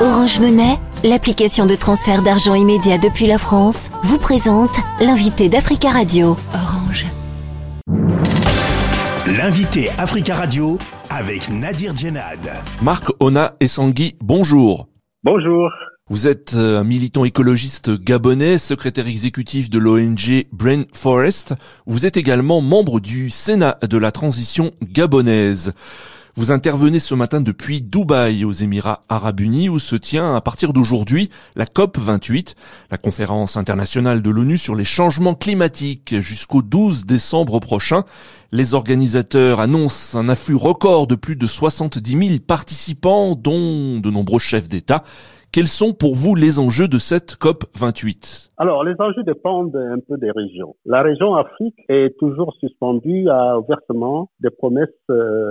Orange Monnaie, l'application de transfert d'argent immédiat depuis la France, vous présente l'invité d'Africa Radio. Orange. L'invité Africa Radio avec Nadir Djenad. Marc Ona Essangui, bonjour. Bonjour. Vous êtes euh, un militant écologiste gabonais, secrétaire exécutif de l'ONG Brain Forest. Vous êtes également membre du Sénat de la transition gabonaise. Vous intervenez ce matin depuis Dubaï aux Émirats arabes unis où se tient à partir d'aujourd'hui la COP 28, la conférence internationale de l'ONU sur les changements climatiques jusqu'au 12 décembre prochain. Les organisateurs annoncent un afflux record de plus de 70 000 participants dont de nombreux chefs d'État. Quels sont pour vous les enjeux de cette COP 28 Alors, les enjeux dépendent un peu des régions. La région Afrique est toujours suspendue à versement des promesses euh,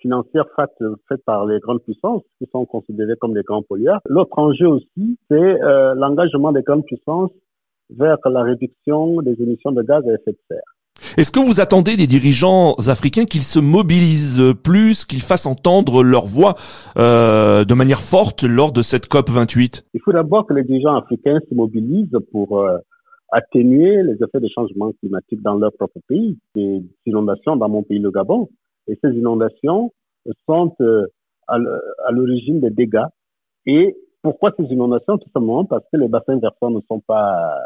financières faites, par les grandes puissances qui sont considérées comme les grands pollueurs. L'autre enjeu aussi, c'est euh, l'engagement des grandes puissances vers la réduction des émissions de gaz à effet de serre. Est-ce que vous attendez des dirigeants africains qu'ils se mobilisent plus, qu'ils fassent entendre leur voix euh, de manière forte lors de cette COP 28 Il faut d'abord que les dirigeants africains se mobilisent pour euh, atténuer les effets des changements climatiques dans leur propre pays. Des inondations dans mon pays, le Gabon, et ces inondations sont euh, à l'origine des dégâts. Et pourquoi ces inondations Tout simplement parce que les bassins versants ne sont pas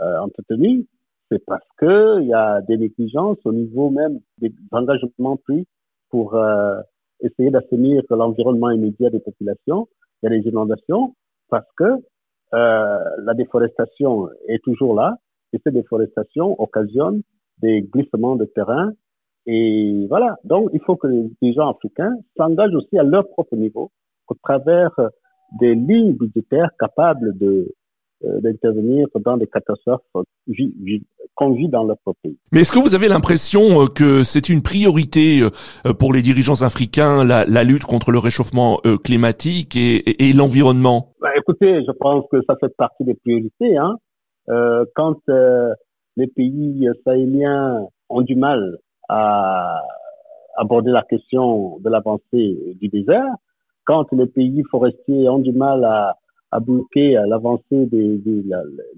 euh, entretenus? C'est parce que il y a des négligences au niveau même des engagements pris pour euh, essayer d'assainir l'environnement immédiat des populations. Il y a des inondations parce que euh, la déforestation est toujours là et ces déforestations occasionnent des glissements de terrain et voilà, donc il faut que les gens africains s'engagent aussi à leur propre niveau au travers des lignes budgétaires capables de euh, d'intervenir dans des catastrophes qu'on vit dans leur propre pays. Mais est-ce que vous avez l'impression euh, que c'est une priorité euh, pour les dirigeants africains, la, la lutte contre le réchauffement climatique et, et, l'environnement? Bah, Écoutez, je pense que ça fait partie des priorités. Hein. Euh, quand les pays sahéliens ont du mal à aborder la question de l'avancée du désert. Quand les pays forestiers ont du mal à, à bloquer l'avancée des, des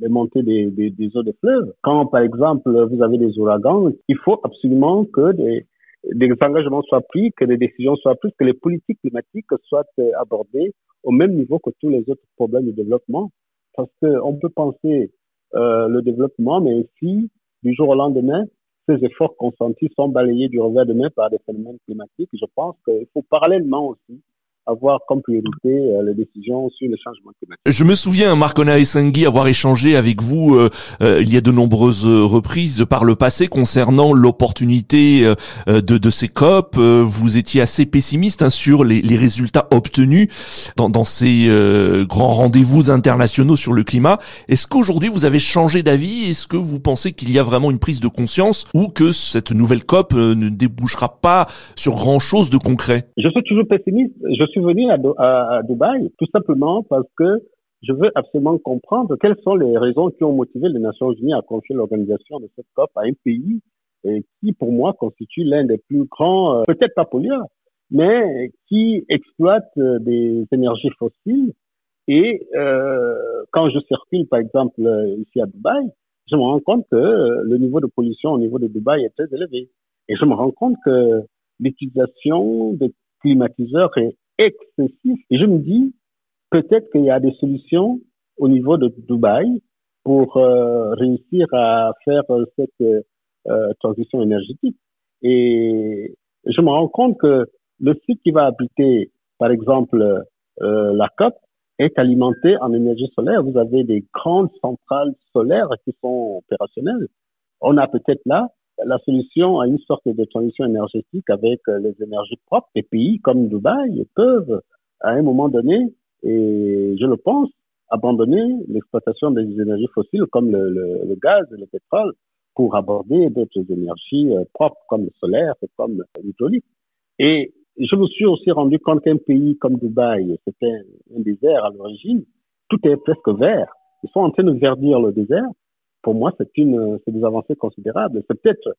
les montées des, des, des, eaux des fleuves, quand par exemple vous avez des ouragans, il faut absolument que des, des engagements soient pris, que des décisions soient prises, que les politiques climatiques soient abordées au même niveau que tous les autres problèmes de développement. Parce qu'on peut penser euh, le développement, mais si du jour au lendemain, ces efforts consentis sont balayés du revers de main par des phénomènes climatiques. Je pense qu'il faut parallèlement aussi avoir comme priorité euh, les décisions sur les changements climatiques. Je me souviens, Marc Essengui, avoir échangé avec vous euh, euh, il y a de nombreuses reprises par le passé concernant l'opportunité de, de ces COP. vous étiez assez pessimiste hein, sur les, les, résultats obtenus dans, dans ces grands rendez-vous internationaux sur le climat. Est-ce qu'aujourd'hui vous avez changé d'avis? Est-ce que vous pensez qu'il y a vraiment une prise de conscience ou que cette nouvelle COP ne débouchera pas sur grand-chose de concret? Je suis toujours pessimiste. Je suis venu à, Dubaï tout simplement parce que je veux absolument comprendre quelles sont les raisons qui ont motivé les Nations Unies à confier l'organisation de cette COP à un pays et qui, pour moi, constitue l'un des plus grands, euh, peut-être pas pollueurs, mais qui exploite euh, des énergies fossiles. Et euh, quand je circule, par exemple, ici à Dubaï, je me rends compte que le niveau de pollution au niveau de Dubaï est très élevé. Et je me rends compte que l'utilisation des climatiseurs est excessif. Et je me dis, peut-être qu'il y a des solutions au niveau de Dubaï pour euh, réussir à faire cette euh, transition énergétique. Et je me rends compte que le site qui va habiter, par exemple, euh, la COP, est alimenté en énergie solaire. Vous avez des grandes centrales solaires qui sont opérationnelles. On a peut-être là la solution à une sorte de transition énergétique avec euh, les énergies propres. Des pays comme Dubaï peuvent, à un moment donné, et je le pense, abandonner l'exploitation des énergies fossiles comme le, le, gaz et le pétrole pour aborder d'autres énergies euh, propres comme le solaire et comme l'hydraulique. Et je me suis aussi rendu compte qu'un pays comme Dubaï, c'était un désert à l'origine, tout est presque vert. Ils sont en train de verdir le désert pour moi, c'est une, c'est des avancées considérables. C'est peut-être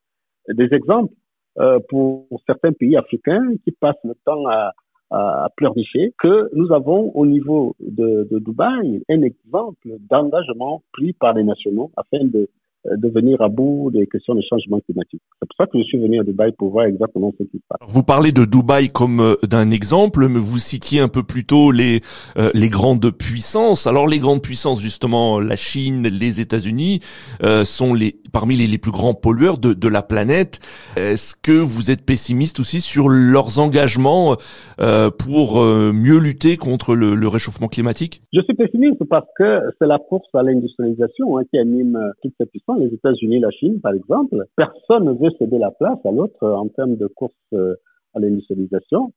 des exemples euh, pour certains pays africains qui passent le temps à, à pleurnicher que nous avons au niveau de, de Dubaï un exemple d'engagement pris par les nationaux afin de de venir à bout des questions de changement climatique. C'est pour ça que je suis venu à Dubaï pour voir exactement ce qui se passe. Vous parlez de Dubaï comme euh, d'un exemple, mais vous citiez un peu plus tôt les euh, les grandes puissances. Alors les grandes puissances, justement, la Chine, les États-Unis, sont les parmi les, les plus grands pollueurs de, de la planète. Est-ce que vous êtes pessimiste aussi sur leurs engagements pour mieux lutter contre le, le, réchauffement climatique? Je suis pessimiste parce que c'est la course à l'industrialisation hein, qui anime toute cette puissance les États-Unis, la Chine, par exemple, personne ne veut céder la place à l'autre en termes de course euh, à l'industrialisation.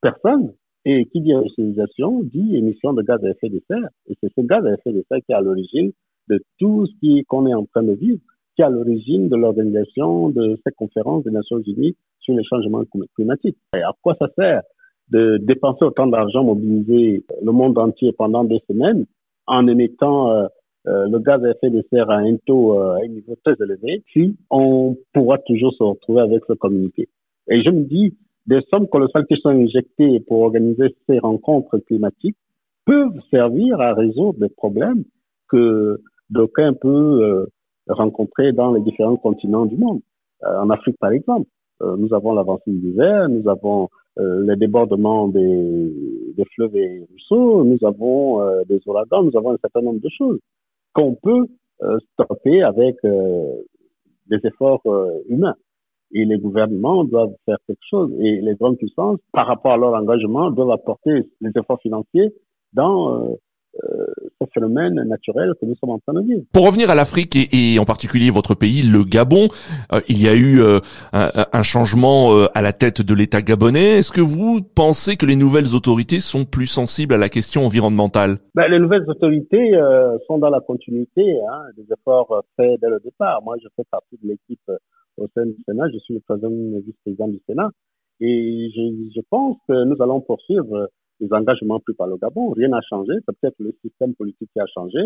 Personne. Et qui dit industrialisation dit émission de gaz à effet de serre. Et c'est ce gaz à effet de serre qui est à l'origine de tout ce qu'on est en train de vivre, qui est à l'origine de l'organisation de cette conférence des Nations Unies sur les changements climatiques. Et à quoi ça sert de dépenser autant d'argent, mobiliser le monde entier pendant des semaines en émettant euh, euh, le gaz à effet de serre à un taux euh, à un niveau très élevé, si on pourra toujours se retrouver avec ce communiqué. Et je me dis, des sommes colossales qui sont injectées pour organiser ces rencontres climatiques peuvent servir à résoudre des problèmes que d'aucuns peuvent euh, rencontrer dans les différents continents du monde. en Afrique, par exemple, nous avons l'avancée de l'hiver, nous avons les débordements des, des, fleuves et ruisseaux, nous avons des ouragans, nous avons un certain nombre de choses qu'on peut euh, stopper avec euh, des efforts euh, humains. Et les gouvernements doivent faire quelque chose. Et les grandes puissances, par rapport à leur engagement, doivent apporter les efforts financiers dans ce phénomène naturel que nous sommes en train de vivre. Pour revenir à l'Afrique et, en particulier votre pays, le Gabon, euh, il y a eu euh, un, changement à la tête de l'État gabonais. Est-ce que vous pensez que les nouvelles autorités sont plus sensibles à la question environnementale? Ben, Les nouvelles autorités sont dans la continuité hein, des efforts faits dès le départ. Moi, je fais partie de l'équipe au sein du Sénat. Je suis le troisième vice-président du Sénat. Et je, je pense que nous allons poursuivre les engagements pris par le Gabon. Rien n'a changé. C'est peut-être le système politique qui a changé,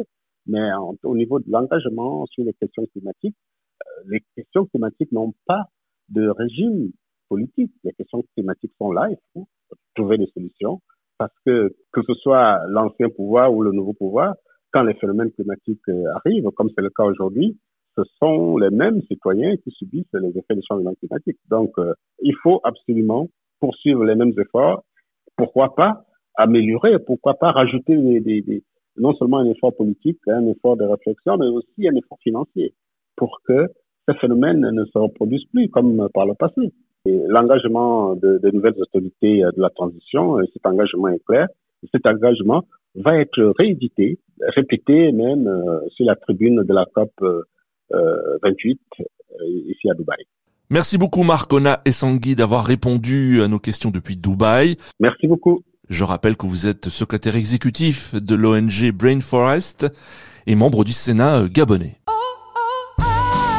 mais au niveau de l'engagement sur les questions climatiques, euh, les questions climatiques n'ont pas de régime politique. Les questions climatiques sont là. Il faut trouver des solutions parce que que ce soit l'ancien pouvoir ou le nouveau pouvoir, quand les phénomènes climatiques euh, arrivent, comme c'est le cas aujourd'hui, ce sont les mêmes citoyens qui subissent les effets des changements climatiques. Donc, euh, il faut absolument poursuivre les mêmes efforts pourquoi pas améliorer, pourquoi pas rajouter des, des, non seulement un effort politique, un effort de réflexion, mais aussi un effort financier pour que ces phénomènes ne se reproduisent plus comme par le passé. L'engagement de, de, nouvelles autorités de la transition, cet engagement est clair. Cet engagement va être réédité, répété même euh, sur la tribune de la COP 28 euh, euh, ici à Dubaï. Merci beaucoup Marcona Essangui d'avoir répondu à nos questions depuis Dubaï. Merci beaucoup. Je rappelle que vous êtes secrétaire exécutif de l'ONG Brain Forest et membre du Sénat euh, gabonais.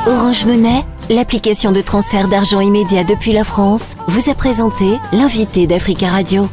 Orange Monnaie, l'application de transfert d'argent immédiat depuis la France, vous a présenté l'invité d'Africa Radio.